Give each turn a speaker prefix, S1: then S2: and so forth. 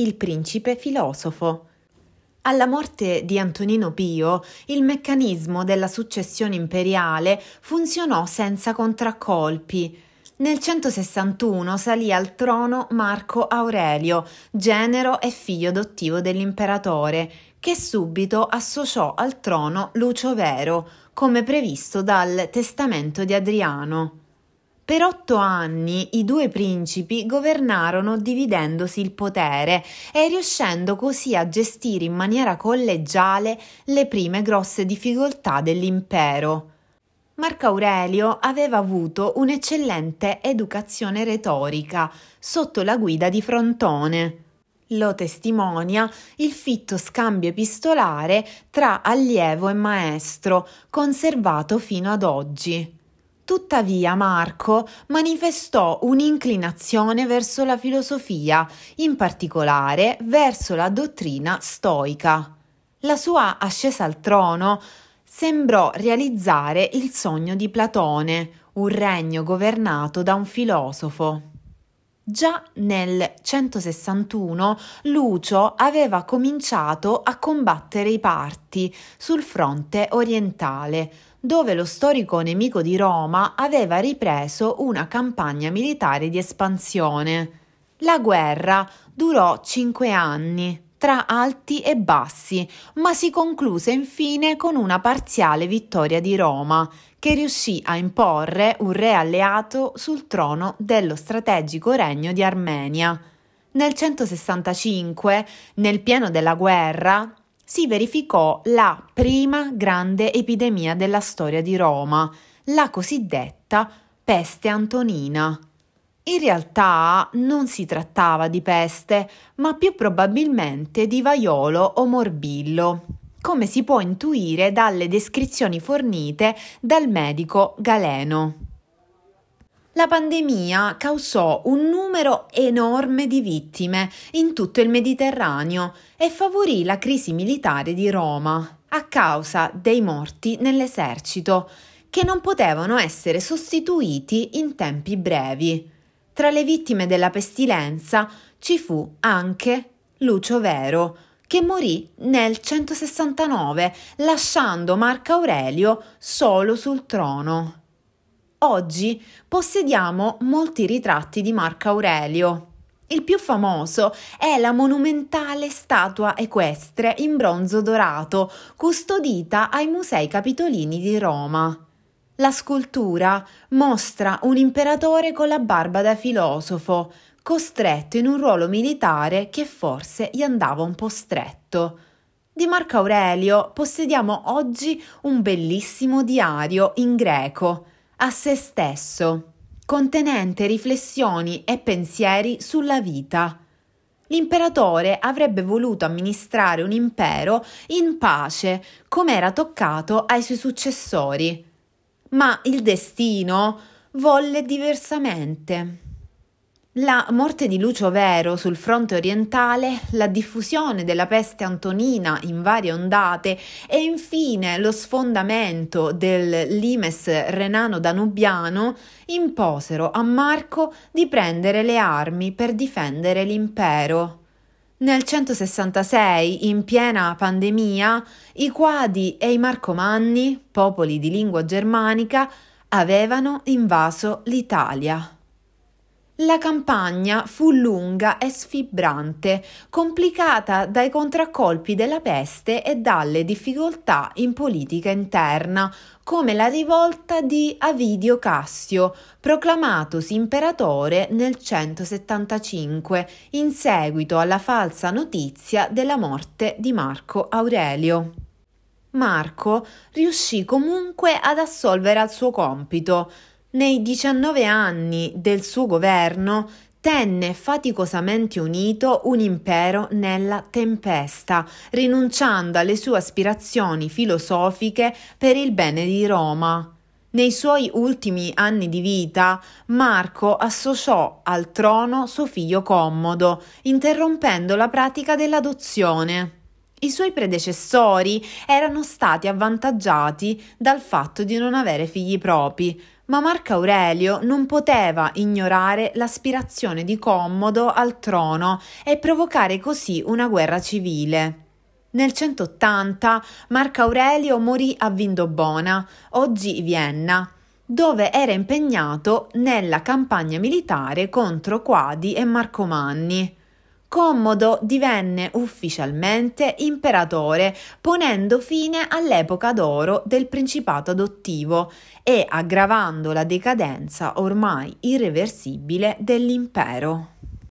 S1: il principe filosofo. Alla morte di Antonino Pio, il meccanismo della successione imperiale funzionò senza contraccolpi. Nel 161 salì al trono Marco Aurelio, genero e figlio adottivo dell'imperatore, che subito associò al trono Lucio Vero, come previsto dal testamento di Adriano. Per otto anni i due principi governarono dividendosi il potere e riuscendo così a gestire in maniera collegiale le prime grosse difficoltà dell'impero. Marco Aurelio aveva avuto un'eccellente educazione retorica sotto la guida di Frontone. Lo testimonia il fitto scambio epistolare tra allievo e maestro, conservato fino ad oggi. Tuttavia Marco manifestò un'inclinazione verso la filosofia, in particolare verso la dottrina stoica. La sua ascesa al trono sembrò realizzare il sogno di Platone, un regno governato da un filosofo. Già nel 161 Lucio aveva cominciato a combattere i parti sul fronte orientale, dove lo storico nemico di Roma aveva ripreso una campagna militare di espansione. La guerra durò cinque anni, tra alti e bassi, ma si concluse infine con una parziale vittoria di Roma, che riuscì a imporre un re alleato sul trono dello strategico regno di Armenia. Nel 165, nel pieno della guerra, si verificò la prima grande epidemia della storia di Roma, la cosiddetta peste antonina. In realtà non si trattava di peste, ma più probabilmente di vaiolo o morbillo, come si può intuire dalle descrizioni fornite dal medico Galeno. La pandemia causò un numero enorme di vittime in tutto il Mediterraneo e favorì la crisi militare di Roma a causa dei morti nell'esercito, che non potevano essere sostituiti in tempi brevi. Tra le vittime della pestilenza ci fu anche Lucio Vero, che morì nel 169, lasciando Marco Aurelio solo sul trono. Oggi possediamo molti ritratti di Marco Aurelio. Il più famoso è la monumentale statua equestre in bronzo dorato, custodita ai Musei Capitolini di Roma. La scultura mostra un imperatore con la barba da filosofo, costretto in un ruolo militare che forse gli andava un po' stretto. Di Marco Aurelio possediamo oggi un bellissimo diario in greco a se stesso, contenente riflessioni e pensieri sulla vita. L'imperatore avrebbe voluto amministrare un impero in pace, come era toccato ai suoi successori, ma il destino volle diversamente. La morte di Lucio Vero sul fronte orientale, la diffusione della peste antonina in varie ondate e infine lo sfondamento del limes renano-danubiano imposero a Marco di prendere le armi per difendere l'impero. Nel 166, in piena pandemia, i Quadi e i Marcomanni, popoli di lingua germanica, avevano invaso l'Italia. La campagna fu lunga e sfibrante, complicata dai contraccolpi della peste e dalle difficoltà in politica interna, come la rivolta di Avidio Cassio, proclamatosi imperatore nel 175, in seguito alla falsa notizia della morte di Marco Aurelio. Marco riuscì comunque ad assolvere al suo compito, nei 19 anni del suo governo tenne faticosamente unito un impero nella tempesta, rinunciando alle sue aspirazioni filosofiche per il bene di Roma. Nei suoi ultimi anni di vita, Marco associò al trono suo figlio Commodo, interrompendo la pratica dell'adozione. I suoi predecessori erano stati avvantaggiati dal fatto di non avere figli propri, Ma Marco Aurelio non poteva ignorare l'aspirazione di Commodo al trono e provocare così una guerra civile. Nel 180 Marco Aurelio morì a Vindobona, oggi Vienna, dove era impegnato nella campagna militare contro Quadi e Marcomanni. Commodo divenne ufficialmente imperatore, ponendo fine all'epoca d'oro del principato adottivo e aggravando la decadenza ormai irreversibile dell'impero.